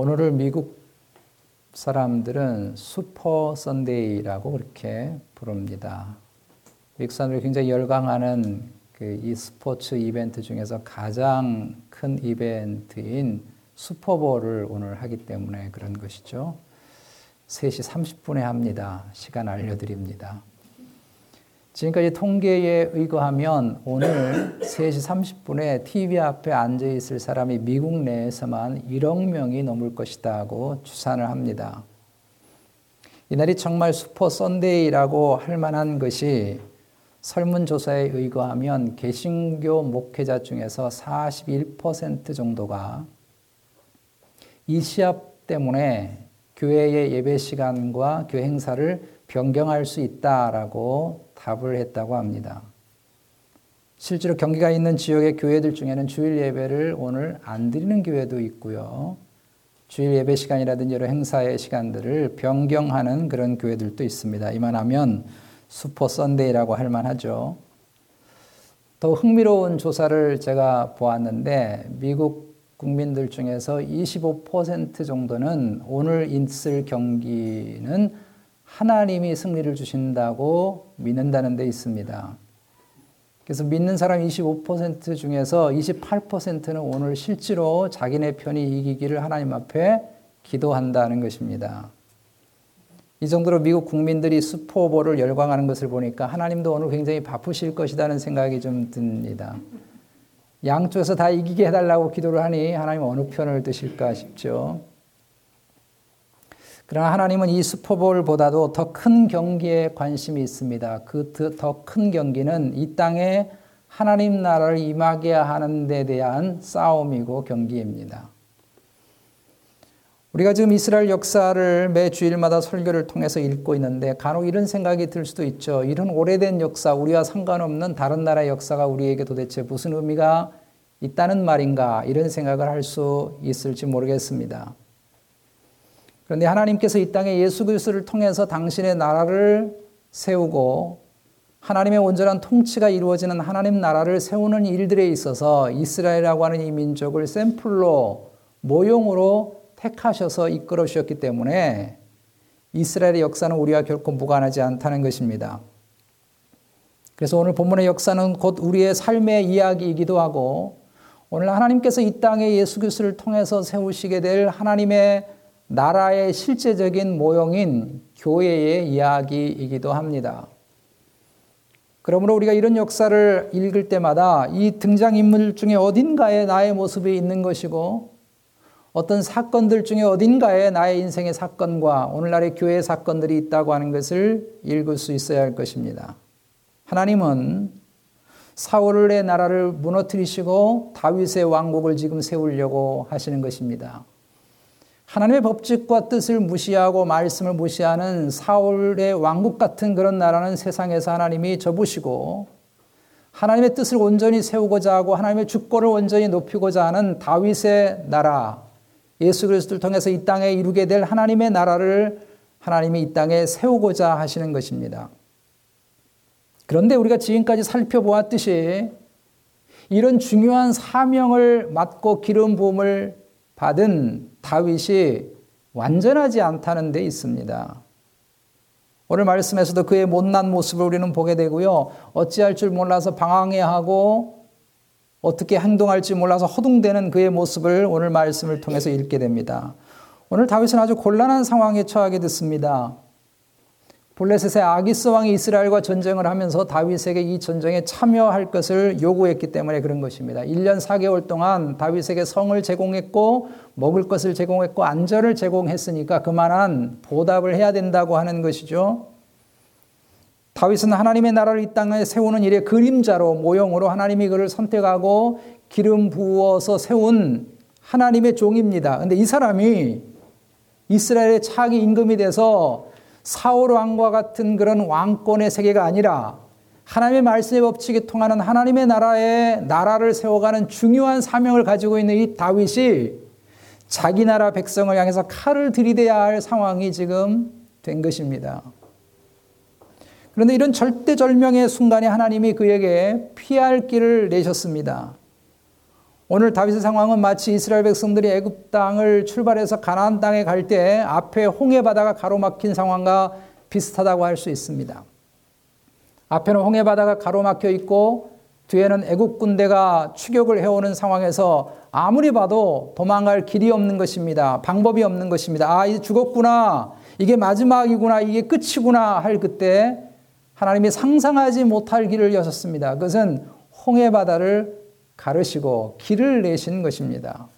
오늘을 미국 사람들은 슈퍼 선데이라고 그렇게 부릅니다. 미국 사람들이 굉장히 열광하는 그 이 스포츠 이벤트 중에서 가장 큰 이벤트인 슈퍼볼을 오늘 하기 때문에 그런 것이죠. 3시 30분에 합니다. 시간 알려드립니다. 지금까지 통계에 의거하면 오늘 3시 30분에 TV 앞에 앉아 있을 사람이 미국 내에서만 1억 명이 넘을 것이다고 추산을 합니다. 이날이 정말 슈퍼 선데이라고 할 만한 것이 설문조사에 의거하면 개신교 목회자 중에서 41% 정도가 이 시합 때문에 교회의 예배 시간과 교회 행사를 변경할 수 있다라고 답을 했다고 합니다. 실제로 경기가 있는 지역의 교회들 중에는 주일 예배를 오늘 안 드리는 교회도 있고요. 주일 예배 시간이라든지 여러 행사의 시간들을 변경하는 그런 교회들도 있습니다. 이만하면 슈퍼 선데이라고 할 만하죠. 더 흥미로운 조사를 제가 보았는데 미국 국민들 중에서 25% 정도는 오늘 있을 경기는 하나님이 승리를 주신다고 믿는다는 데 있습니다. 그래서 믿는 사람 25% 중에서 28%는 오늘 실제로 자기네 편이 이기기를 하나님 앞에 기도한다는 것입니다. 이 정도로 미국 국민들이 슈퍼볼을 열광하는 것을 보니까 하나님도 오늘 굉장히 바쁘실 것이라는 생각이 좀 듭니다. 양쪽에서 다 이기게 해달라고 기도를 하니 하나님 어느 편을 드실까 싶죠. 그러나 하나님은 이 슈퍼볼보다도 더 큰 경기에 관심이 있습니다. 그 더 큰 경기는 이 땅에 하나님 나라를 임하게 하는 데 대한 싸움이고 경기입니다. 우리가 지금 이스라엘 역사를 매 주일마다 설교를 통해서 읽고 있는데 간혹 이런 생각이 들 수도 있죠. 이런 오래된 역사, 우리와 상관없는 다른 나라의 역사가 우리에게 도대체 무슨 의미가 있다는 말인가 이런 생각을 할 수 있을지 모르겠습니다. 그런데 하나님께서 이 땅에 예수 그리스도를 통해서 당신의 나라를 세우고 하나님의 온전한 통치가 이루어지는 하나님 나라를 세우는 일들에 있어서 이스라엘이라고 하는 이 민족을 샘플로 모형으로 택하셔서 이끌어 주셨기 때문에 이스라엘의 역사는 우리와 결코 무관하지 않다는 것입니다. 그래서 오늘 본문의 역사는 곧 우리의 삶의 이야기이기도 하고 오늘 하나님께서 이 땅에 예수 그리스도를 통해서 세우시게 될 하나님의 나라의 실제적인 모형인 교회의 이야기이기도 합니다. 그러므로 우리가 이런 역사를 읽을 때마다 이 등장인물 중에 어딘가에 나의 모습이 있는 것이고 어떤 사건들 중에 어딘가에 나의 인생의 사건과 오늘날의 교회의 사건들이 있다고 하는 것을 읽을 수 있어야 할 것입니다. 하나님은 사울의 나라를 무너뜨리시고 다윗의 왕국을 지금 세우려고 하시는 것입니다. 하나님의 법칙과 뜻을 무시하고 말씀을 무시하는 사울의 왕국 같은 그런 나라는 세상에서 하나님이 접으시고 하나님의 뜻을 온전히 세우고자 하고 하나님의 주권을 온전히 높이고자 하는 다윗의 나라, 예수 그리스도를 통해서 이 땅에 이루게 될 하나님의 나라를 하나님이 이 땅에 세우고자 하시는 것입니다. 그런데 우리가 지금까지 살펴보았듯이 이런 중요한 사명을 맡고 기름 부음을 받은 다윗이 완전하지 않다는 데 있습니다. 오늘 말씀에서도 그의 못난 모습을 우리는 보게 되고요. 어찌할 줄 몰라서 방황해하고 어떻게 행동할지 몰라서 허둥대는 그의 모습을 오늘 말씀을 통해서 읽게 됩니다. 오늘 다윗은 아주 곤란한 상황에 처하게 됐습니다. 블레셋의 아기스 왕이 이스라엘과 전쟁을 하면서 다윗에게 이 전쟁에 참여할 것을 요구했기 때문에 그런 것입니다. 1년 4개월 동안 다윗에게 성을 제공했고 먹을 것을 제공했고 안전을 제공했으니까 그만한 보답을 해야 된다고 하는 것이죠. 다윗은 하나님의 나라를 이 땅에 세우는 일의 그림자로 모형으로 하나님이 그를 선택하고 기름 부어서 세운 하나님의 종입니다. 근데 이 사람이 이스라엘의 차기 임금이 돼서 사울 왕과 같은 그런 왕권의 세계가 아니라 하나님의 말씀의 법칙에 통하는 하나님의 나라의 나라를 세워가는 중요한 사명을 가지고 있는 이 다윗이 자기 나라 백성을 향해서 칼을 들이대야 할 상황이 지금 된 것입니다. 그런데 이런 절대절명의 순간에 하나님이 그에게 피할 길을 내셨습니다. 오늘 다윗의 상황은 마치 이스라엘 백성들이 애굽 땅을 출발해서 가나안 땅에 갈 때 앞에 홍해 바다가 가로막힌 상황과 비슷하다고 할 수 있습니다. 앞에는 홍해 바다가 가로막혀 있고 뒤에는 애국 군대가 추격을 해오는 상황에서 아무리 봐도 도망갈 길이 없는 것입니다. 방법이 없는 것입니다. 아, 이제 죽었구나. 이게 마지막이구나. 이게 끝이구나. 할 그때 하나님이 상상하지 못할 길을 여셨습니다. 그것은 홍해 바다를 가르시고 길을 내신 것입니다.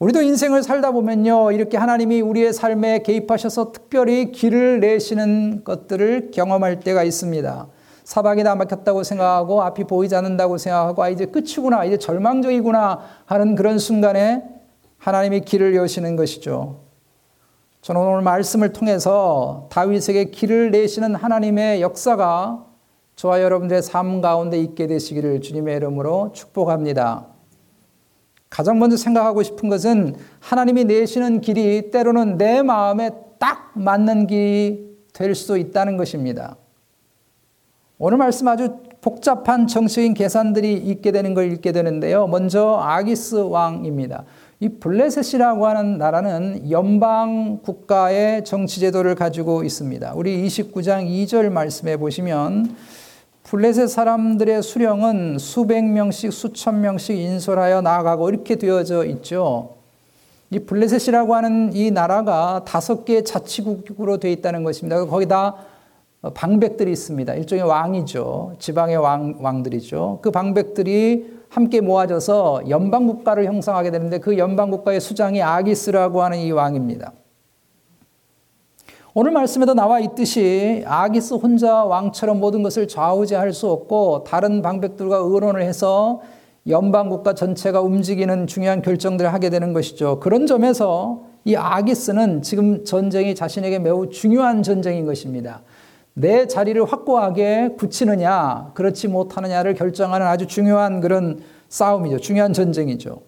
우리도 인생을 살다 보면요, 이렇게 하나님이 우리의 삶에 개입하셔서 특별히 길을 내시는 것들을 경험할 때가 있습니다. 사방이 다 막혔다고 생각하고 앞이 보이지 않는다고 생각하고 아 이제 끝이구나 이제 절망적이구나 하는 그런 순간에 하나님이 길을 여시는 것이죠. 저는 오늘 말씀을 통해서 다윗에게 길을 내시는 하나님의 역사가 저와 여러분들의 삶 가운데 있게 되시기를 주님의 이름으로 축복합니다. 가장 먼저 생각하고 싶은 것은 하나님이 내시는 길이 때로는 내 마음에 딱 맞는 길이 될 수 있다는 것입니다. 오늘 말씀 아주 복잡한 정치인 계산들이 있게 되는 걸 읽게 되는데요. 먼저 아기스 왕입니다. 이 블레셋이라고 하는 나라는 연방 국가의 정치 제도를 가지고 있습니다. 우리 29장 2절 말씀에 보시면 블레셋 사람들의 수령은 수백 명씩 수천 명씩 인솔하여 나아가고 이렇게 되어져 있죠. 이 블레셋이라고 하는 이 나라가 다섯 개의 자치국으로 되어 있다는 것입니다. 거기다 방백들이 있습니다. 일종의 왕이죠. 지방의 왕, 왕들이죠. 그 방백들이 함께 모아져서 연방국가를 형성하게 되는데 그 연방국가의 수장이 아기스라고 하는 이 왕입니다. 오늘 말씀에도 나와 있듯이 아기스 혼자 왕처럼 모든 것을 좌우지할 수 없고 다른 방백들과 의논을 해서 연방국가 전체가 움직이는 중요한 결정들을 하게 되는 것이죠. 그런 점에서 이 아기스는 지금 전쟁이 자신에게 매우 중요한 전쟁인 것입니다. 내 자리를 확고하게 굳히느냐, 그렇지 못하느냐를 결정하는 아주 중요한 그런 싸움이죠. 중요한 전쟁이죠.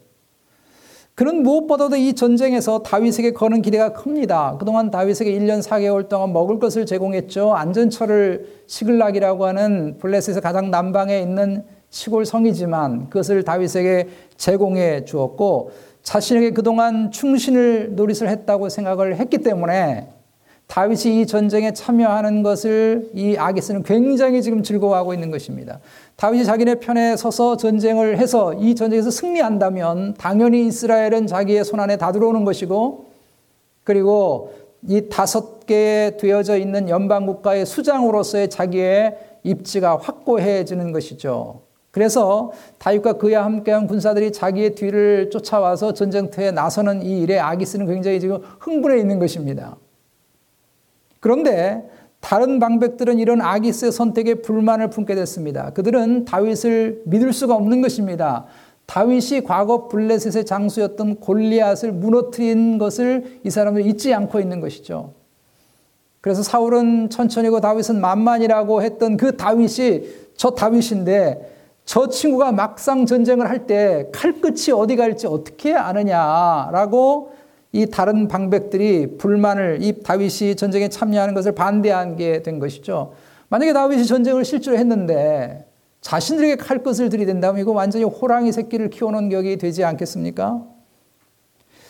그는 무엇보다도 이 전쟁에서 다윗에게 거는 기대가 큽니다. 그동안 다윗에게 1년 4개월 동안 먹을 것을 제공했죠. 안전처를 시글락이라고 하는 블레셋에서 가장 남방에 있는 시골 성이지만 그것을 다윗에게 제공해 주었고 자신에게 그동안 충신을 노릇을 했다고 생각을 했기 때문에 다윗이 이 전쟁에 참여하는 것을 이 아기스는 굉장히 지금 즐거워하고 있는 것입니다. 다윗이 자기네 편에 서서 전쟁을 해서 이 전쟁에서 승리한다면 당연히 이스라엘은 자기의 손안에 다 들어오는 것이고 그리고 이 다섯 개에 되어져 있는 연방국가의 수장으로서의 자기의 입지가 확고해지는 것이죠. 그래서 다윗과 그와 함께한 군사들이 자기의 뒤를 쫓아와서 전쟁터에 나서는 이 일에 아기스는 굉장히 지금 흥분해 있는 것입니다. 그런데 다른 방백들은 이런 아기스의 선택에 불만을 품게 됐습니다. 그들은 다윗을 믿을 수가 없는 것입니다. 다윗이 과거 블레셋의 장수였던 골리앗을 무너뜨린 것을 이 사람들 잊지 않고 있는 것이죠. 그래서 사울은 천천히고 다윗은 만만이라고 했던 그 다윗이 저 다윗인데 저 친구가 막상 전쟁을 할 때 칼끝이 어디 갈지 어떻게 아느냐라고 이 다른 방백들이 불만을 이 다윗이 전쟁에 참여하는 것을 반대하게 된 것이죠. 만약에 다윗이 전쟁을 실제로 했는데 자신들에게 칼 것을 들이댄다면 이거 완전히 호랑이 새끼를 키워놓은 격이 되지 않겠습니까?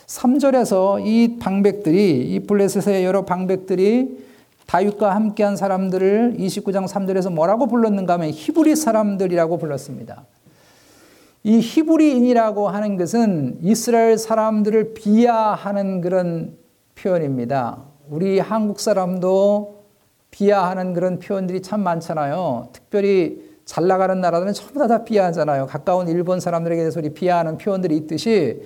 3절에서 이 방백들이 이 블레셋의 여러 방백들이 다윗과 함께한 사람들을 29장 3절에서 뭐라고 불렀는가 하면 히브리 사람들이라고 불렀습니다. 이 히브리인이라고 하는 것은 이스라엘 사람들을 비하하는 그런 표현입니다. 우리 한국 사람도 비하하는 그런 표현들이 참 많잖아요. 특별히 잘 나가는 나라들은 전부 다, 다 비하하잖아요. 가까운 일본 사람들에게 대해서 비하하는 표현들이 있듯이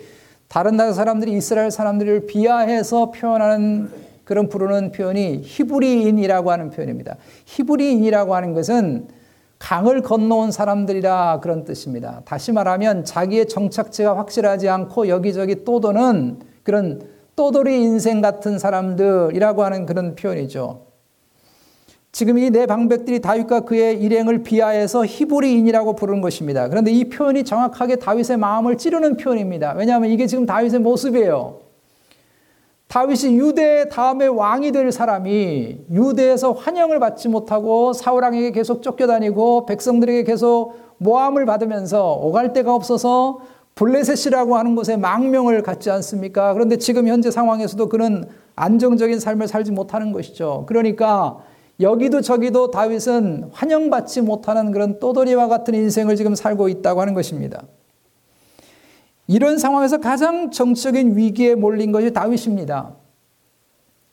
다른 나라 사람들이 이스라엘 사람들을 비하해서 표현하는 그런 부르는 표현이 히브리인이라고 하는 표현입니다. 히브리인이라고 하는 것은 강을 건너온 사람들이라 그런 뜻입니다. 다시 말하면 자기의 정착지가 확실하지 않고 여기저기 떠도는 그런 떠돌이 인생 같은 사람들이라고 하는 그런 표현이죠. 지금 이 네 방백들이 다윗과 그의 일행을 비하해서 히브리인이라고 부르는 것입니다. 그런데 이 표현이 정확하게 다윗의 마음을 찌르는 표현입니다. 왜냐하면 이게 지금 다윗의 모습이에요. 다윗이 유대 다음에 왕이 될 사람이 유대에서 환영을 받지 못하고 사울왕에게 계속 쫓겨다니고 백성들에게 계속 모함을 받으면서 오갈 데가 없어서 블레셋이라고 하는 곳에 망명을 갖지 않습니까? 그런데 지금 현재 상황에서도 그는 안정적인 삶을 살지 못하는 것이죠. 그러니까 여기도 저기도 다윗은 환영받지 못하는 그런 또돌이와 같은 인생을 지금 살고 있다고 하는 것입니다. 이런 상황에서 가장 정치적인 위기에 몰린 것이 다윗입니다.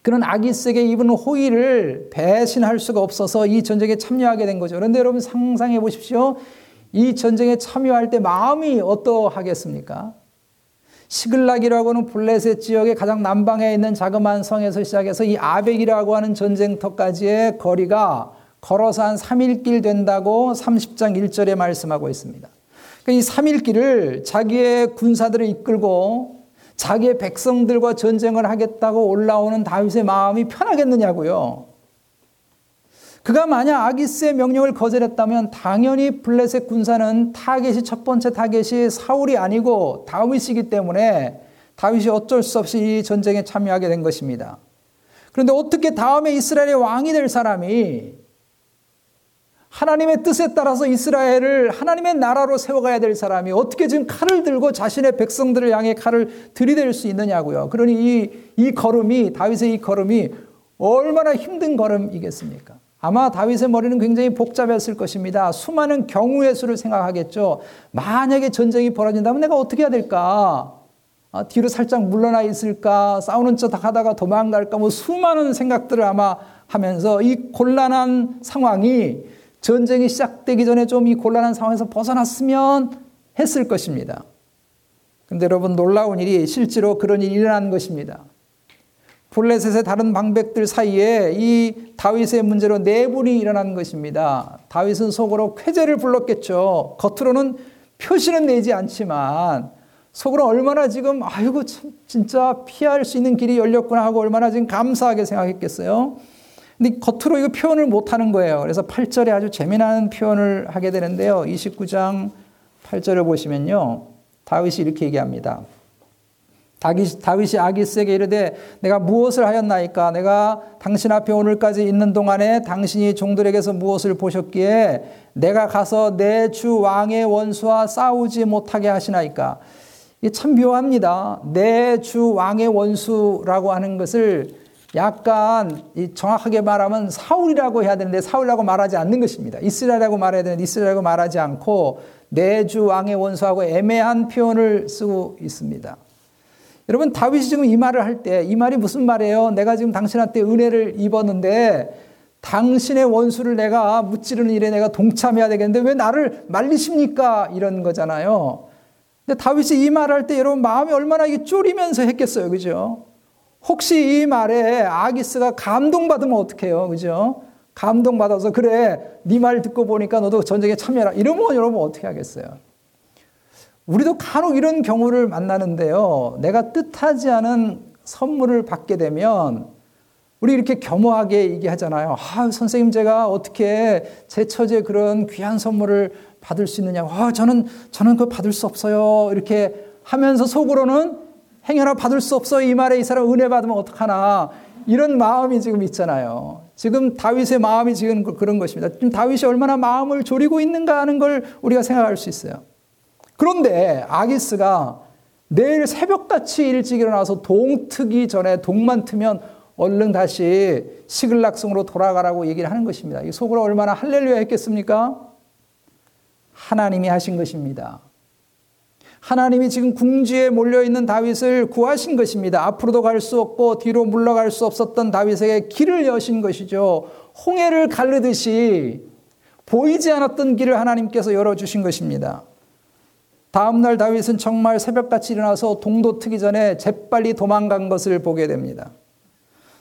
그는 아기스에게 입은 호의를 배신할 수가 없어서 이 전쟁에 참여하게 된 거죠. 그런데 여러분 상상해 보십시오. 이 전쟁에 참여할 때 마음이 어떠하겠습니까? 시글락이라고 하는 블레셋 지역의 가장 남방에 있는 자그마한 성에서 시작해서 이 아벡이라고 하는 전쟁터까지의 거리가 걸어서 한 3일 길 된다고 30장 1절에 말씀하고 있습니다. 그러니까 이 3일길을 자기의 군사들을 이끌고 자기의 백성들과 전쟁을 하겠다고 올라오는 다윗의 마음이 편하겠느냐고요. 그가 만약 아기스의 명령을 거절했다면 당연히 블레셋 군사는 타겟이 첫 번째 타겟이 사울이 아니고 다윗이기 때문에 다윗이 어쩔 수 없이 이 전쟁에 참여하게 된 것입니다. 그런데 어떻게 다음에 이스라엘의 왕이 될 사람이 하나님의 뜻에 따라서 이스라엘을 하나님의 나라로 세워가야 될 사람이 어떻게 지금 칼을 들고 자신의 백성들을 향해 칼을 들이댈 수 있느냐고요. 그러니 이, 이 걸음이, 다윗의 이 걸음이 얼마나 힘든 걸음이겠습니까? 아마 다윗의 머리는 굉장히 복잡했을 것입니다. 수많은 경우의 수를 생각하겠죠. 만약에 전쟁이 벌어진다면 내가 어떻게 해야 될까? 아, 뒤로 살짝 물러나 있을까? 싸우는 척 하다가 도망갈까? 뭐 수많은 생각들을 아마 하면서 이 곤란한 상황이 전쟁이 시작되기 전에 좀 이 곤란한 상황에서 벗어났으면 했을 것입니다. 근데 여러분 놀라운 일이 실제로 그런 일이 일어난 것입니다. 블레셋의 다른 방백들 사이에 이 다윗의 문제로 내분이 일어난 것입니다. 다윗은 속으로 쾌재를 불렀겠죠. 겉으로는 표시는 내지 않지만 속으로 얼마나 지금 아이고 참 진짜 피할 수 있는 길이 열렸구나 하고 얼마나 지금 감사하게 생각했겠어요. 근데 겉으로 이거 표현을 못 하는 거예요. 그래서 8절에 아주 재미난 표현을 하게 되는데요. 29장 8절을 보시면요. 다윗이 이렇게 얘기합니다. 다윗이 아기스에게 이르되 내가 무엇을 하였나이까 내가 당신 앞에 오늘까지 있는 동안에 당신이 종들에게서 무엇을 보셨기에 내가 가서 내 주 왕의 원수와 싸우지 못하게 하시나이까 이게 참 묘합니다. 내 주 왕의 원수라고 하는 것을 약간 정확하게 말하면 사울이라고 해야 되는데 사울이라고 말하지 않는 것입니다. 이스라엘이라고 말해야 되는데 이스라엘이라고 말하지 않고 내주 왕의 원수하고 애매한 표현을 쓰고 있습니다. 여러분 다윗이 지금 이 말을 할 때 이 말이 무슨 말이에요? 내가 지금 당신한테 은혜를 입었는데 당신의 원수를 내가 무찌르는 일에 내가 동참해야 되겠는데 왜 나를 말리십니까? 이런 거잖아요. 근데 다윗이 이 말을 할때 여러분 마음이 얼마나 이게 쫄이면서 했겠어요. 그죠? 혹시 이 말에 아기스가 감동받으면 어떡해요? 그죠? 감동받아서 그래 네 말 듣고 보니까 너도 전쟁에 참여해라 이러면 여러분 어떻게 하겠어요? 우리도 간혹 이런 경우를 만나는데요. 내가 뜻하지 않은 선물을 받게 되면 우리 이렇게 겸허하게 얘기하잖아요. 아, 선생님 제가 어떻게 제 처제 그런 귀한 선물을 받을 수 있느냐. 아, 저는 저는 그거 받을 수 없어요. 이렇게 하면서 속으로는 행여나 받을 수 없어 이 말에 이 사람 은혜 받으면 어떡하나 이런 마음이 지금 있잖아요. 지금 다윗의 마음이 지금 그, 그런 것입니다. 지금 다윗이 얼마나 마음을 졸이고 있는가 하는 걸 우리가 생각할 수 있어요. 그런데 아기스가 내일 새벽같이 일찍 일어나서 동 트기 전에 동만 트면 얼른 다시 시글락성으로 돌아가라고 얘기를 하는 것입니다. 이 속으로 얼마나 할렐루야 했겠습니까? 하나님이 하신 것입니다. 하나님이 지금 궁지에 몰려 있는 다윗을 구하신 것입니다. 앞으로도 갈 수 없고 뒤로 물러갈 수 없었던 다윗에게 길을 여신 것이죠. 홍해를 가르듯이 보이지 않았던 길을 하나님께서 열어 주신 것입니다. 다음 날 다윗은 정말 새벽같이 일어나서 동도 트기 전에 재빨리 도망간 것을 보게 됩니다.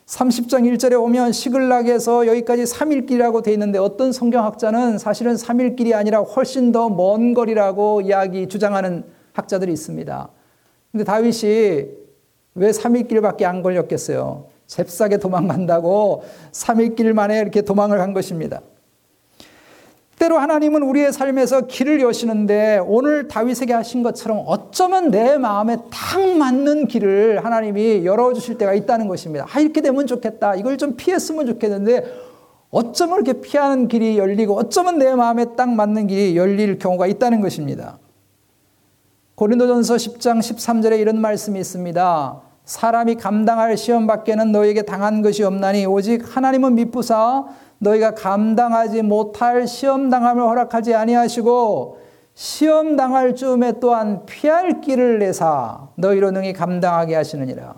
30장 1절에 오면 시글락에서 여기까지 3일 길이라고 돼 있는데 어떤 성경학자는 사실은 3일 길이 아니라 훨씬 더 먼 거리라고 이야기 주장하는 학자들이 있습니다. 근데 다윗이 왜 3일 길밖에 안 걸렸겠어요? 잽싸게 도망간다고 3일 길 만에 이렇게 도망을 한 것입니다. 때로 하나님은 우리의 삶에서 길을 여시는데 오늘 다윗에게 하신 것처럼 어쩌면 내 마음에 딱 맞는 길을 하나님이 열어주실 때가 있다는 것입니다. 아, 이렇게 되면 좋겠다. 이걸 좀 피했으면 좋겠는데 어쩌면 이렇게 피하는 길이 열리고 어쩌면 내 마음에 딱 맞는 길이 열릴 경우가 있다는 것입니다. 고린도전서 10장 13절에 이런 말씀이 있습니다. 사람이 감당할 시험 밖에는 너에게 당한 것이 없나니 오직 하나님은 미쁘사 너희가 감당하지 못할 시험 당함을 허락하지 아니하시고 시험 당할 즈음에 또한 피할 길을 내사 너희로 능히 감당하게 하시느니라.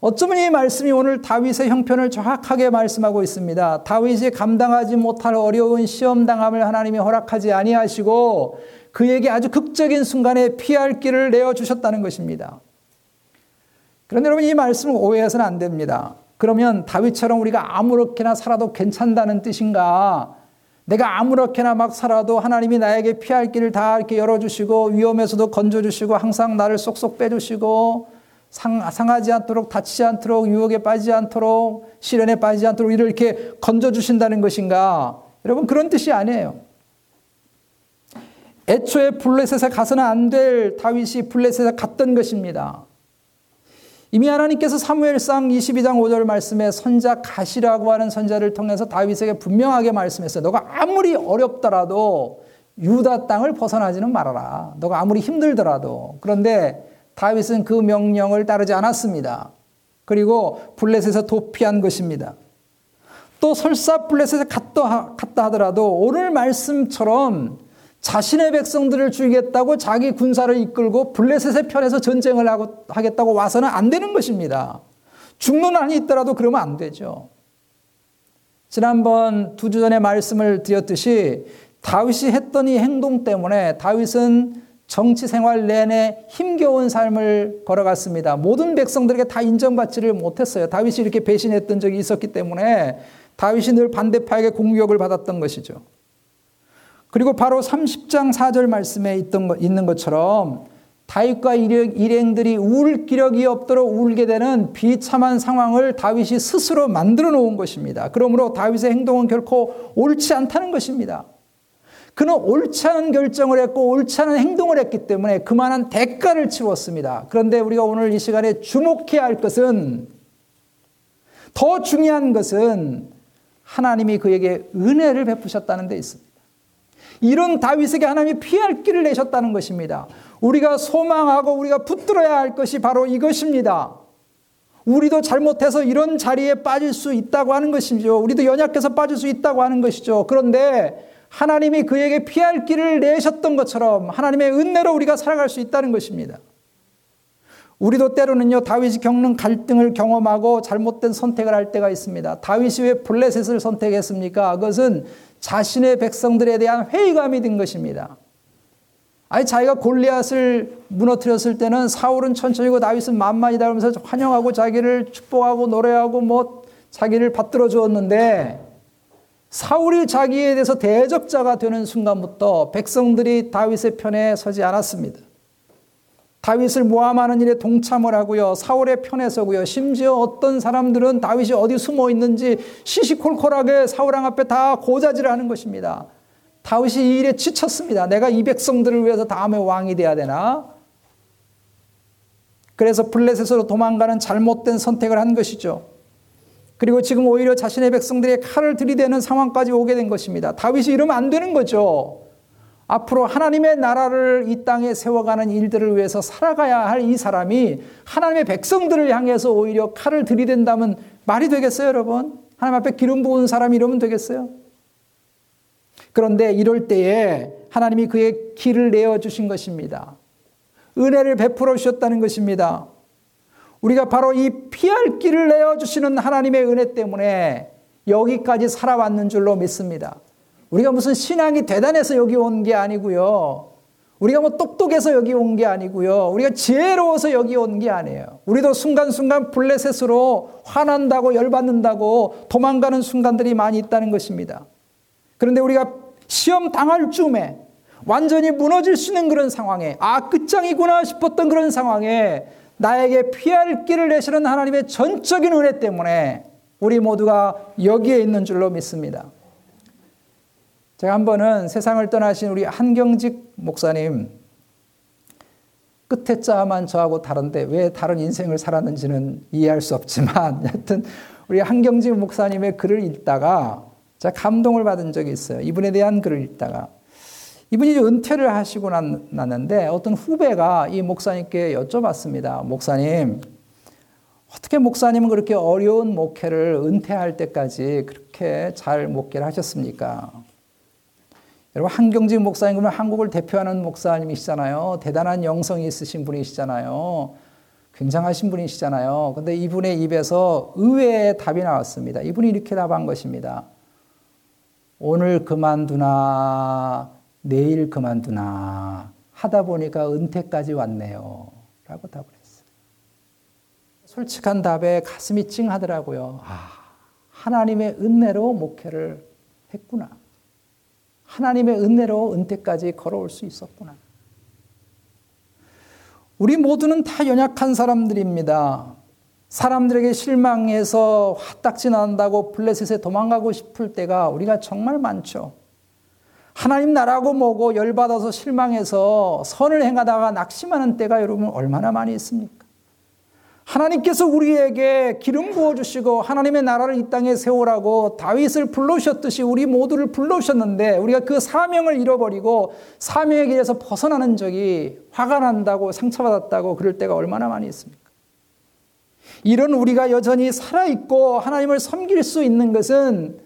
어쩌면 이 말씀이 오늘 다윗의 형편을 정확하게 말씀하고 있습니다. 다윗이 감당하지 못할 어려운 시험 당함을 하나님이 허락하지 아니하시고 그에게 아주 극적인 순간에 피할 길을 내어 주셨다는 것입니다. 그런데 여러분 이 말씀을 오해해서는 안 됩니다. 그러면 다윗처럼 우리가 아무렇게나 살아도 괜찮다는 뜻인가? 내가 아무렇게나 막 살아도 하나님이 나에게 피할 길을 다 이렇게 열어주시고 위험에서도 건져주시고 항상 나를 쏙쏙 빼주시고 상, 상하지 않도록 다치지 않도록 유혹에 빠지지 않도록 시련에 빠지지 않도록 이렇게 건져주신다는 것인가? 여러분 그런 뜻이 아니에요. 애초에 블레셋에 가서는 안 될 다윗이 블레셋에 갔던 것입니다. 이미 하나님께서 사무엘상 22장 5절 말씀에 선자 가시라고 하는 선자를 통해서 다윗에게 분명하게 말씀했어요. 너가 아무리 어렵더라도 유다 땅을 벗어나지는 말아라. 너가 아무리 힘들더라도. 그런데 다윗은 그 명령을 따르지 않았습니다. 그리고 블레셋에서 도피한 것입니다. 또 설사 블레셋에 갔다, 하더라도 오늘 말씀처럼 자신의 백성들을 죽이겠다고 자기 군사를 이끌고 블레셋의 편에서 전쟁을 하고, 하겠다고 와서는 안 되는 것입니다. 죽는 한이 있더라도 그러면 안 되죠. 지난번 두 주 전에 말씀을 드렸듯이 다윗이 했던 이 행동 때문에 다윗은 정치 생활 내내 힘겨운 삶을 걸어갔습니다. 모든 백성들에게 다 인정받지를 못했어요. 다윗이 이렇게 배신했던 적이 있었기 때문에 다윗이 늘 반대파에게 공격을 받았던 것이죠. 그리고 바로 30장 4절 말씀에 있던 것, 있는 것처럼 다윗과 일행들이 울 기력이 없도록 울게 되는 비참한 상황을 다윗이 스스로 만들어 놓은 것입니다. 그러므로 다윗의 행동은 결코 옳지 않다는 것입니다. 그는 옳지 않은 결정을 했고 옳지 않은 행동을 했기 때문에 그만한 대가를 치렀습니다. 그런데 우리가 오늘 이 시간에 주목해야 할 것은 더 중요한 것은 하나님이 그에게 은혜를 베푸셨다는 데 있습니다. 이런 다윗에게 하나님이 피할 길을 내셨다는 것입니다. 우리가 소망하고 우리가 붙들어야 할 것이 바로 이것입니다. 우리도 잘못해서 이런 자리에 빠질 수 있다고 하는 것이죠. 우리도 연약해서 빠질 수 있다고 하는 것이죠. 그런데 하나님이 그에게 피할 길을 내셨던 것처럼 하나님의 은혜로 우리가 살아갈 수 있다는 것입니다. 우리도 때로는요, 다윗이 겪는 갈등을 경험하고 잘못된 선택을 할 때가 있습니다. 다윗이 왜 블레셋을 선택했습니까? 그것은 자신의 백성들에 대한 회의감이 든 것입니다. 아니 자기가 골리앗을 무너뜨렸을 때는 사울은 천천히고 다윗은 만만이다 그러면서 환영하고 자기를 축복하고 노래하고 뭐 자기를 받들어 주었는데 사울이 자기에 대해서 대적자가 되는 순간부터 백성들이 다윗의 편에 서지 않았습니다. 다윗을 모함하는 일에 동참을 하고요. 사울의 편에 서고요. 심지어 어떤 사람들은 다윗이 어디 숨어 있는지 시시콜콜하게 사울왕 앞에 다 고자질을 하는 것입니다. 다윗이 이 일에 지쳤습니다. 내가 이 백성들을 위해서 다음에 왕이 돼야 되나? 그래서 블레셋으로 도망가는 잘못된 선택을 한 것이죠. 그리고 지금 오히려 자신의 백성들의 칼을 들이대는 상황까지 오게 된 것입니다. 다윗이 이러면 안 되는 거죠. 앞으로 하나님의 나라를 이 땅에 세워가는 일들을 위해서 살아가야 할 이 사람이 하나님의 백성들을 향해서 오히려 칼을 들이댄다면 말이 되겠어요, 여러분? 하나님 앞에 기름 부은 사람이 이러면 되겠어요? 그런데 이럴 때에 하나님이 그의 길을 내어 주신 것입니다. 은혜를 베풀어 주셨다는 것입니다. 우리가 바로 이 피할 길을 내어 주시는 하나님의 은혜 때문에 여기까지 살아왔는 줄로 믿습니다. 우리가 무슨 신앙이 대단해서 여기 온 게 아니고요. 우리가 뭐 똑똑해서 여기 온 게 아니고요. 우리가 지혜로워서 여기 온 게 아니에요. 우리도 순간순간 블레셋으로 화난다고 열받는다고 도망가는 순간들이 많이 있다는 것입니다. 그런데 우리가 시험 당할 쯤에 완전히 무너질 수 있는 그런 상황에 아 끝장이구나 싶었던 그런 상황에 나에게 피할 길을 내시는 하나님의 전적인 은혜 때문에 우리 모두가 여기에 있는 줄로 믿습니다. 제가 한 번은 세상을 떠나신 우리 한경직 목사님 끝에 자만 저하고 다른데 왜 다른 인생을 살았는지는 이해할 수 없지만 여튼 우리 한경직 목사님의 글을 읽다가 제가 감동을 받은 적이 있어요. 이분에 대한 글을 읽다가 이분이 은퇴를 하시고 났는데 어떤 후배가 이 목사님께 여쭤봤습니다. 목사님, 어떻게 목사님은 그렇게 어려운 목회를 은퇴할 때까지 그렇게 잘 목회를 하셨습니까? 여러분 한경직 목사님 그러면 한국을 대표하는 목사님이시잖아요. 대단한 영성이 있으신 분이시잖아요. 굉장하신 분이시잖아요. 근데 이분의 입에서 의외의 답이 나왔습니다. 이분이 이렇게 답한 것입니다. 오늘 그만두나 내일 그만두나 하다 보니까 은퇴까지 왔네요. 라고 답을 했어요. 솔직한 답에 가슴이 찡하더라고요. 아, 하나님의 은혜로 목회를 했구나. 하나님의 은혜로 은퇴까지 걸어올 수 있었구나. 우리 모두는 다 연약한 사람들입니다. 사람들에게 실망해서 화딱지 난다고 블레셋에 도망가고 싶을 때가 우리가 정말 많죠. 하나님 나라고 뭐고 열받아서 실망해서 선을 행하다가 낙심하는 때가 여러분 얼마나 많이 있습니까? 하나님께서 우리에게 기름 부어 주시고 하나님의 나라를 이 땅에 세우라고 다윗을 불러오셨듯이 우리 모두를 불러오셨는데 우리가 그 사명을 잃어버리고 사명의 길에서 벗어나는 적이 화가 난다고 상처받았다고 그럴 때가 얼마나 많이 있습니까? 이런 우리가 여전히 살아 있고 하나님을 섬길 수 있는 것은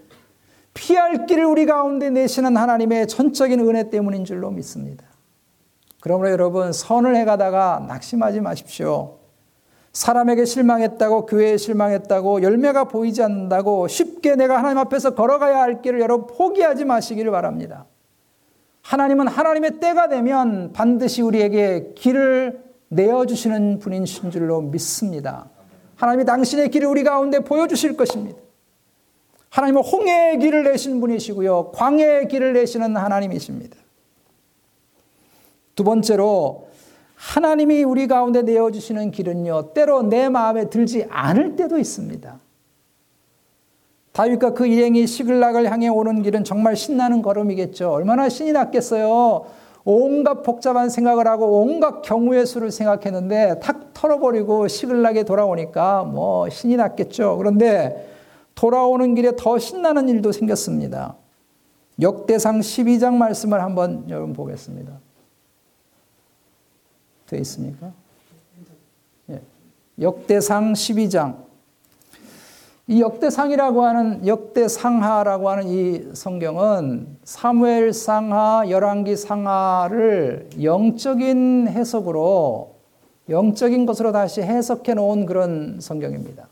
피할 길을 우리 가운데 내시는 하나님의 전적인 은혜 때문인 줄로 믿습니다. 그러므로 여러분 선을 해 가다가 낙심하지 마십시오. 사람에게 실망했다고 교회에 실망했다고 열매가 보이지 않는다고 쉽게 내가 하나님 앞에서 걸어가야 할 길을 여러분 포기하지 마시기를 바랍니다. 하나님은 하나님의 때가 되면 반드시 우리에게 길을 내어주시는 분인 줄로 믿습니다. 하나님이 당신의 길을 우리 가운데 보여주실 것입니다. 하나님은 홍해의 길을 내신 분이시고요. 광해의 길을 내시는 하나님이십니다. 두 번째로 하나님이 우리 가운데 내어주시는 길은요. 때로 내 마음에 들지 않을 때도 있습니다. 다윗과 그 일행이 시글락을 향해 오는 길은 정말 신나는 걸음이겠죠. 얼마나 신이 났겠어요. 온갖 복잡한 생각을 하고 온갖 경우의 수를 생각했는데 탁 털어버리고 시글락에 돌아오니까 뭐 신이 났겠죠. 그런데 돌아오는 길에 더 신나는 일도 생겼습니다. 역대상 12장 말씀을 한번 여러분 보겠습니다. 되어 있습니까? 예. 역대상 12장. 이 역대상이라고 하는 역대상하라고 하는 이 성경은 사무엘 상하, 열왕기 상하를 영적인 해석으로 영적인 것으로 다시 해석해 놓은 그런 성경입니다.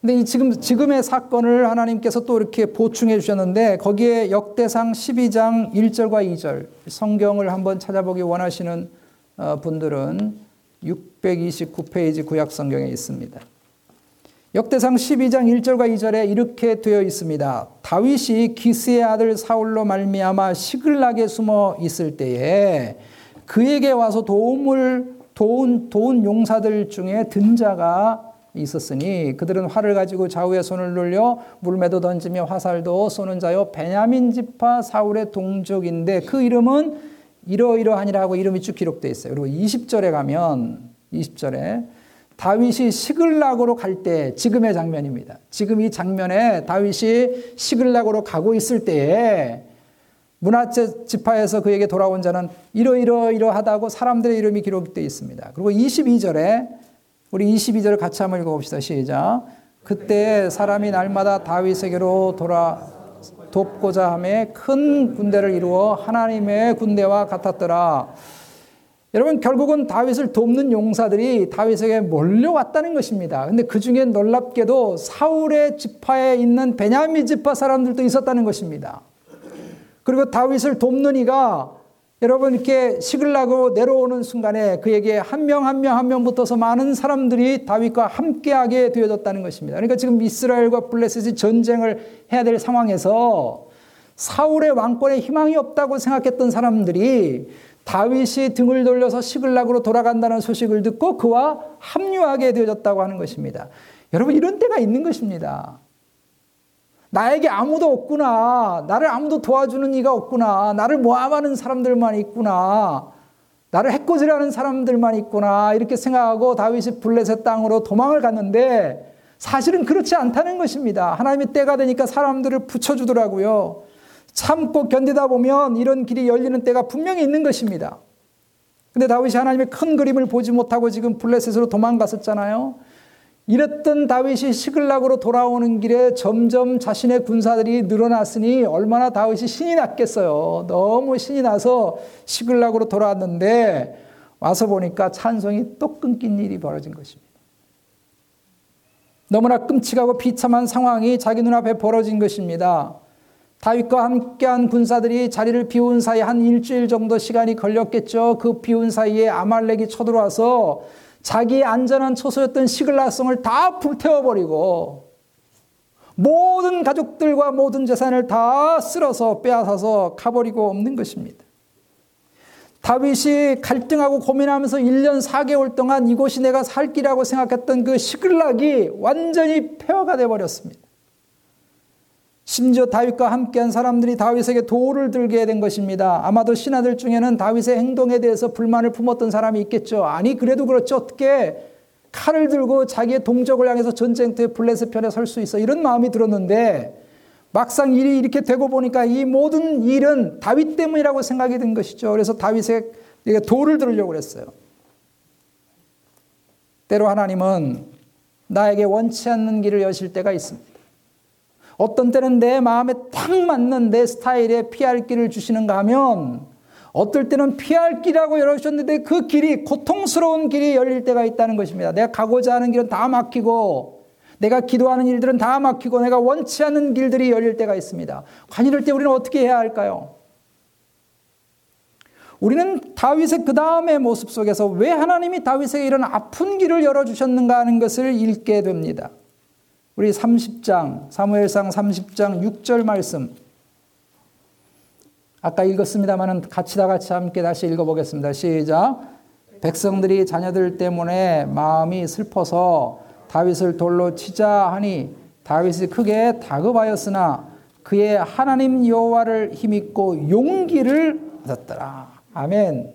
근데 이 지금, 지금의 사건을 하나님께서 또 이렇게 보충해 주셨는데 거기에 역대상 12장 1절과 2절 성경을 한번 찾아보기 원하시는 어, 분들은 629페이지 구약 성경에 있습니다. 역대상 12장 1절과 2절에 이렇게 되어 있습니다. 다윗이 기스의 아들 사울로 말미암아 시글락에 숨어 있을 때에 그에게 와서 도움을 도운 도운 용사들 중에 든 자가 있었으니 그들은 활을 가지고 좌우에 손을 놀려 물매도 던지며 화살도 쏘는 자요 베냐민 지파 사울의 동족인데 그 이름은 이러이러하니라고 이름이 쭉 기록되어 있어요. 그리고 20절에 가면 20절에 다윗이 시글락으로 갈 때 지금의 장면입니다. 지금 이 장면에 다윗이 시글락으로 가고 있을 때에 문하체 지파에서 그에게 돌아온 자는 이러이러이러하다고 사람들의 이름이 기록되어 있습니다. 그리고 22절에 우리 22절 같이 한번 읽어봅시다. 시작. 그때 사람이 날마다 다윗에게로 돌아 돕고자 함에 큰 군대를 이루어 하나님의 군대와 같았더라. 여러분 결국은 다윗을 돕는 용사들이 다윗에게 몰려왔다는 것입니다. 근데 그 중에 놀랍게도 사울의 지파에 있는 베냐민 지파 사람들도 있었다는 것입니다. 그리고 다윗을 돕는 이가 여러분 이렇게 시글락으로 내려오는 순간에 그에게 한 명 한 명 한 명 붙어서 많은 사람들이 다윗과 함께하게 되어졌다는 것입니다. 그러니까 지금 이스라엘과 블레셋이 전쟁을 해야 될 상황에서 사울의 왕권에 희망이 없다고 생각했던 사람들이 다윗이 등을 돌려서 시글락으로 돌아간다는 소식을 듣고 그와 합류하게 되어졌다고 하는 것입니다. 여러분 이런 때가 있는 것입니다. 나에게 아무도 없구나. 나를 아무도 도와주는 이가 없구나. 나를 모함하는 사람들만 있구나. 나를 해코지하는 사람들만 있구나. 이렇게 생각하고 다윗이 블레셋 땅으로 도망을 갔는데 사실은 그렇지 않다는 것입니다. 하나님이 때가 되니까 사람들을 붙여주더라고요. 참고 견디다 보면 이런 길이 열리는 때가 분명히 있는 것입니다. 근데 다윗이 하나님의 큰 그림을 보지 못하고 지금 블레셋으로 도망갔었잖아요. 이랬던 다윗이 시글락으로 돌아오는 길에 점점 자신의 군사들이 늘어났으니 얼마나 다윗이 신이 났겠어요. 너무 신이 나서 시글락으로 돌아왔는데 와서 보니까 찬송이 또 끊긴 일이 벌어진 것입니다. 너무나 끔찍하고 비참한 상황이 자기 눈앞에 벌어진 것입니다. 다윗과 함께한 군사들이 자리를 비운 사이 한 일주일 정도 시간이 걸렸겠죠. 그 비운 사이에 아말렉이 쳐들어와서 자기 안전한 처소였던 시글라성을 다 불태워버리고 모든 가족들과 모든 재산을 다 쓸어서 빼앗아서 가버리고 없는 것입니다. 다윗이 갈등하고 고민하면서 1년 4개월 동안 이곳이 내가 살 길이라고 생각했던 그 시글락이 완전히 폐허가 되어 버렸습니다. 심지어 다윗과 함께한 사람들이 다윗에게 도를 들게 된 것입니다. 아마도 신하들 중에는 다윗의 행동에 대해서 불만을 품었던 사람이 있겠죠. 아니 그래도 그렇지 어떻게 칼을 들고 자기의 동족을 향해서 전쟁터에 블레셋 편에 설 수 있어 이런 마음이 들었는데 막상 일이 이렇게 되고 보니까 이 모든 일은 다윗 때문이라고 생각이 든 것이죠. 그래서 다윗에게 도를 들으려고 그랬어요. 때로 하나님은 나에게 원치 않는 길을 여실 때가 있습니다. 어떤 때는 내 마음에 딱 맞는 내 스타일의 피할 길을 주시는가 하면 어떨 때는 피할 길이라고 열어주셨는데 그 길이 고통스러운 길이 열릴 때가 있다는 것입니다. 내가 가고자 하는 길은 다 막히고 내가 기도하는 일들은 다 막히고 내가 원치 않는 길들이 열릴 때가 있습니다. 관 이럴 때 우리는 어떻게 해야 할까요? 우리는 다윗의 그 다음의 모습 속에서 왜 하나님이 다윗에게 이런 아픈 길을 열어주셨는가 하는 것을 읽게 됩니다. 우리 30장, 사무엘상 30장 6절 말씀. 아까 읽었습니다만 같이 다 같이 함께 다시 읽어보겠습니다. 시작. 백성들이 자녀들 때문에 마음이 슬퍼서 다윗을 돌로 치자 하니 다윗이 크게 다급하였으나 그의 하나님 여호와를 힘입고 용기를 얻었더라. 아멘.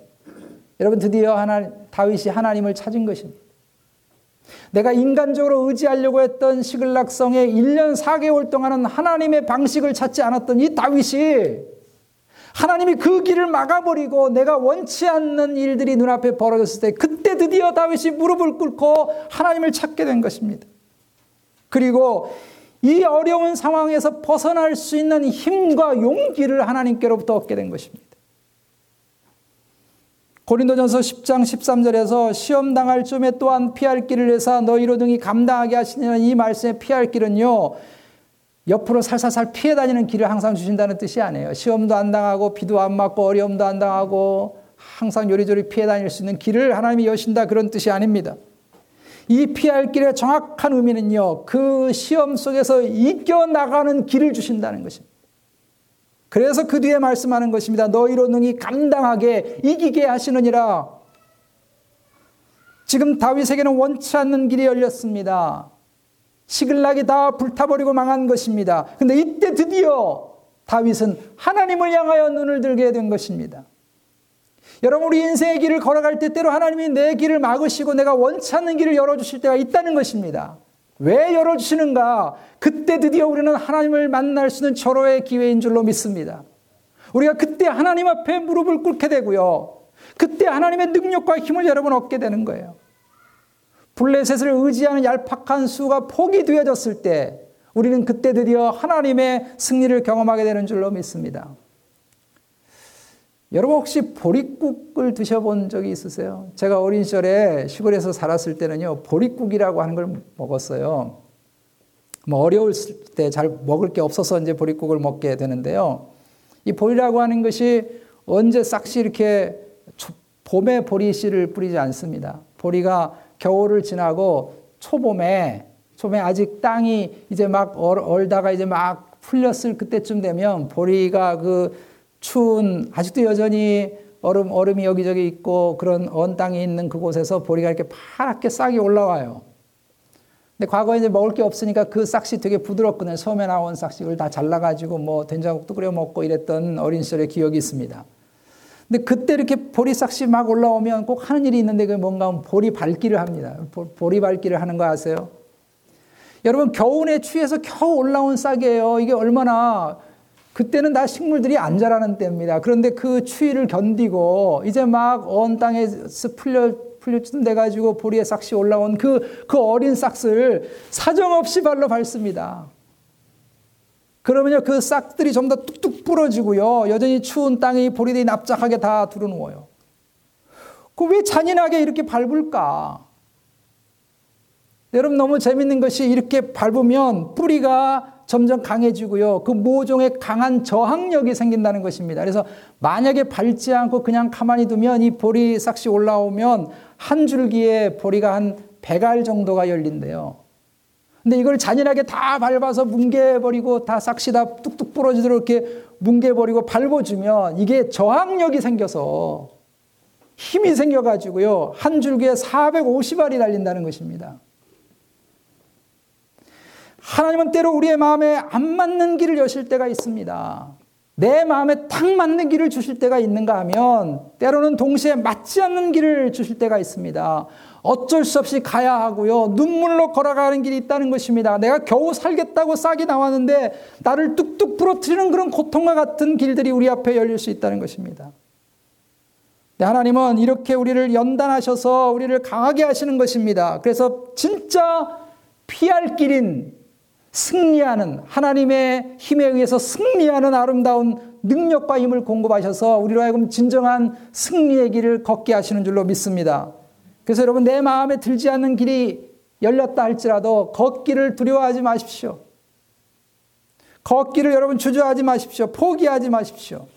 여러분 드디어 하나 다윗이 하나님을 찾은 것입니다. 내가 인간적으로 의지하려고 했던 시글락성에 1년 4개월 동안은 하나님의 방식을 찾지 않았던 이 다윗이 하나님이 그 길을 막아버리고 내가 원치 않는 일들이 눈앞에 벌어졌을 때 그때 드디어 다윗이 무릎을 꿇고 하나님을 찾게 된 것입니다. 그리고 이 어려운 상황에서 벗어날 수 있는 힘과 용기를 하나님께로부터 얻게 된 것입니다. 고린도전서 10장 13절에서 시험 당할 쯤에 또한 피할 길을 내사 너희로 등이 감당하게 하시는 이 말씀의 피할 길은요. 옆으로 살살살 피해 다니는 길을 항상 주신다는 뜻이 아니에요. 시험도 안 당하고 비도 안 맞고 어려움도 안 당하고 항상 요리조리 피해 다닐 수 있는 길을 하나님이 여신다 그런 뜻이 아닙니다. 이 피할 길의 정확한 의미는요. 그 시험 속에서 이겨나가는 길을 주신다는 것입니다. 그래서 그 뒤에 말씀하는 것입니다. 너희로 능히 감당하게 이기게 하시느니라. 지금 다윗에게는 원치 않는 길이 열렸습니다. 시글락이 다 불타버리고 망한 것입니다. 근데 이때 드디어 다윗은 하나님을 향하여 눈을 들게 된 것입니다. 여러분, 우리 인생의 길을 걸어갈 때 때로 하나님이 내 길을 막으시고 내가 원치 않는 길을 열어주실 때가 있다는 것입니다. 왜 열어주시는가? 그때 드디어 우리는 하나님을 만날 수 있는 절호의 기회인 줄로 믿습니다. 우리가 그때 하나님 앞에 무릎을 꿇게 되고요. 그때 하나님의 능력과 힘을 여러분 얻게 되는 거예요. 블레셋을 의지하는 얄팍한 수가 폭이 되어졌을 때 우리는 그때 드디어 하나님의 승리를 경험하게 되는 줄로 믿습니다. 여러분 혹시 보릿국을 드셔본 적이 있으세요? 제가 어린 시절에 시골에서 살았을 때는요, 보릿국이라고 하는 걸 먹었어요. 뭐 어려울 때 잘 먹을 게 없어서 이제 보릿국을 먹게 되는데요. 이 보리라고 하는 것이 언제 싹시 이렇게 봄에 보리 씨를 뿌리지 않습니다. 보리가 겨울을 지나고 초봄에 초봄에 아직 땅이 이제 막 얼다가 이제 막 풀렸을 그때쯤 되면 보리가 그 추운 아직도 여전히 얼음 얼음이 여기저기 있고 그런 언 땅이 있는 그곳에서 보리가 이렇게 파랗게 싹이 올라와요. 근데 과거에 이제 먹을 게 없으니까 그 싹시 되게 부드럽거든요. 처음에 나온 이걸 다 잘라가지고 뭐 된장국도 끓여 먹고 이랬던 어린 시절의 기억이 있습니다. 근데 그때 이렇게 보리 싹시 막 올라오면 꼭 하는 일이 있는데 그게 뭔가 보리 밟기를 합니다. 보리 밟기를 하는 거 아세요? 여러분 겨울에 취해서 겨우 올라온 싹이에요. 이게 얼마나 그때는 다 식물들이 안 자라는 때입니다. 그런데 그 추위를 견디고 이제 막언 땅에서 풀려 풀려쯤 돼가지고 보리에 싹시 올라온 그, 그 어린 싹을 사정없이 발로 밟습니다. 그러면요, 그 싹들이 좀 더 뚝뚝 부러지고요. 여전히 추운 땅이 보리들이 납작하게 다 두르누워요. 그 왜 잔인하게 이렇게 밟을까? 여러분 너무 재밌는 것이 이렇게 밟으면 뿌리가 점점 강해지고요. 그 모종의 강한 저항력이 생긴다는 것입니다. 그래서 만약에 밟지 않고 그냥 가만히 두면 이 보리 싹시 올라오면 한 줄기에 보리가 한 100알 정도가 열린대요. 근데 이걸 잔인하게 다 밟아서 뭉개버리고 다 싹시 다 뚝뚝 부러지도록 이렇게 뭉개버리고 밟아주면 이게 저항력이 생겨서 힘이 생겨가지고요. 한 줄기에 450알이 달린다는 것입니다. 하나님은 때로 우리의 마음에 안 맞는 길을 여실 때가 있습니다. 내 마음에 딱 맞는 길을 주실 때가 있는가 하면 때로는 동시에 맞지 않는 길을 주실 때가 있습니다. 어쩔 수 없이 가야 하고요. 눈물로 걸어가는 길이 있다는 것입니다. 내가 겨우 살겠다고 싹이 나왔는데 나를 뚝뚝 부러뜨리는 그런 고통과 같은 길들이 우리 앞에 열릴 수 있다는 것입니다. 네, 하나님은 이렇게 우리를 연단하셔서 우리를 강하게 하시는 것입니다. 그래서 진짜 피할 길인 승리하는 하나님의 힘에 의해서 승리하는 아름다운 능력과 힘을 공급하셔서 우리로 하여금 진정한 승리의 길을 걷게 하시는 줄로 믿습니다. 그래서 여러분 내 마음에 들지 않는 길이 열렸다 할지라도 걷기를 두려워하지 마십시오. 걷기를 여러분 주저하지 마십시오. 포기하지 마십시오.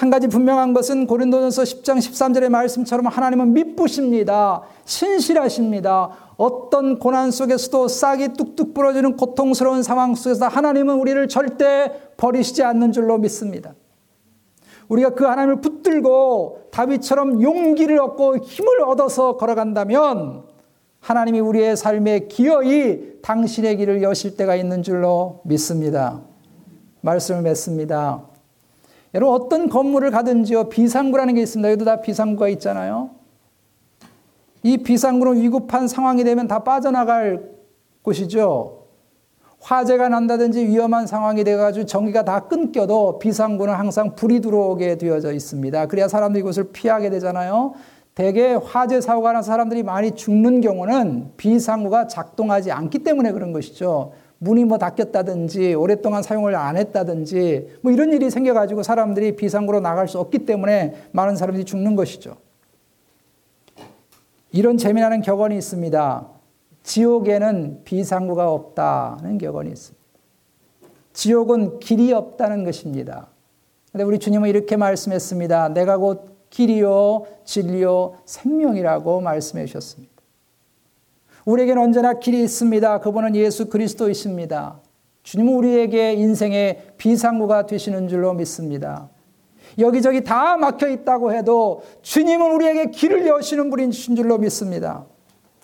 한 가지 분명한 것은 고린도전서 10장 13절의 말씀처럼 하나님은 믿부십니다. 신실하십니다. 어떤 고난 속에서도 싹이 뚝뚝 부러지는 고통스러운 상황 속에서 하나님은 우리를 절대 버리시지 않는 줄로 믿습니다. 우리가 그 하나님을 붙들고 다윗처럼 용기를 얻고 힘을 얻어서 걸어간다면 하나님이 우리의 삶에 기어이 당신의 길을 여실 때가 있는 줄로 믿습니다. 말씀을 맺습니다. 여러분 어떤 건물을 가든지요 비상구라는 게 있습니다. 여기도 다 비상구가 있잖아요. 이 비상구는 위급한 상황이 되면 다 빠져나갈 곳이죠. 화재가 난다든지 위험한 상황이 돼가지고 전기가 다 끊겨도 비상구는 항상 불이 들어오게 되어져 있습니다. 그래야 사람들이 이곳을 피하게 되잖아요. 대개 화재 사고가 나서 사람들이 많이 죽는 경우는 비상구가 작동하지 않기 때문에 그런 것이죠. 문이 뭐 닫혔다든지 오랫동안 사용을 안 했다든지 뭐 이런 일이 생겨가지고 사람들이 비상구로 나갈 수 없기 때문에 많은 사람들이 죽는 것이죠. 이런 재미나는 격언이 있습니다. 지옥에는 비상구가 없다는 격언이 있습니다. 지옥은 길이 없다는 것입니다. 근데 우리 주님은 이렇게 말씀했습니다. 내가 곧 길이요, 진리요, 생명이라고 말씀해 주셨습니다. 우리에게는 언제나 길이 있습니다. 그분은 예수 그리스도이십니다. 주님은 우리에게 인생의 비상구가 되시는 줄로 믿습니다. 여기저기 다 막혀 있다고 해도 주님은 우리에게 길을 여시는 분이신 줄로 믿습니다.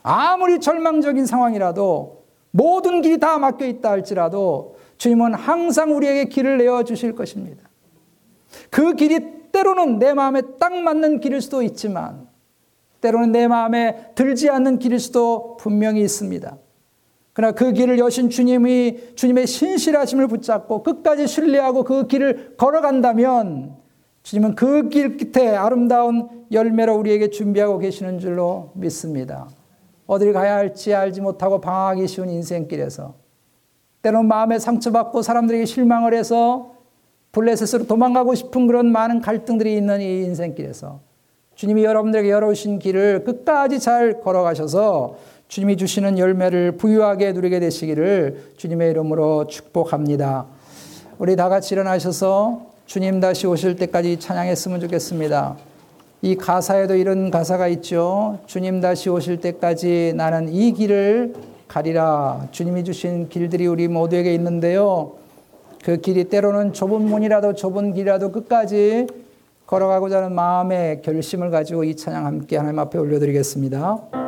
아무리 절망적인 상황이라도 모든 길이 다 막혀 있다 할지라도 주님은 항상 우리에게 길을 내어 주실 것입니다. 그 길이 때로는 내 마음에 딱 맞는 길일 수도 있지만 때로는 내 마음에 들지 않는 길일 수도 분명히 있습니다. 그러나 그 길을 여신 주님이 주님의 신실하심을 붙잡고 끝까지 신뢰하고 그 길을 걸어간다면 주님은 그 길 끝에 아름다운 열매로 우리에게 준비하고 계시는 줄로 믿습니다. 어딜 가야 할지 알지 못하고 방황하기 쉬운 인생길에서 때론 마음에 상처받고 사람들에게 실망을 해서 블레셋으로 도망가고 싶은 그런 많은 갈등들이 있는 이 인생길에서 주님이 여러분들에게 열어주신 길을 끝까지 잘 걸어가셔서 주님이 주시는 열매를 부유하게 누리게 되시기를 주님의 이름으로 축복합니다. 우리 다 같이 일어나셔서 주님 다시 오실 때까지 찬양했으면 좋겠습니다. 이 가사에도 이런 가사가 있죠. 주님 다시 오실 때까지 나는 이 길을 가리라. 주님이 주신 길들이 우리 모두에게 있는데요. 그 길이 때로는 좁은 문이라도 좁은 길이라도 끝까지 걸어가고자 하는 마음의 결심을 가지고 이 찬양 함께 하나님 앞에 올려드리겠습니다.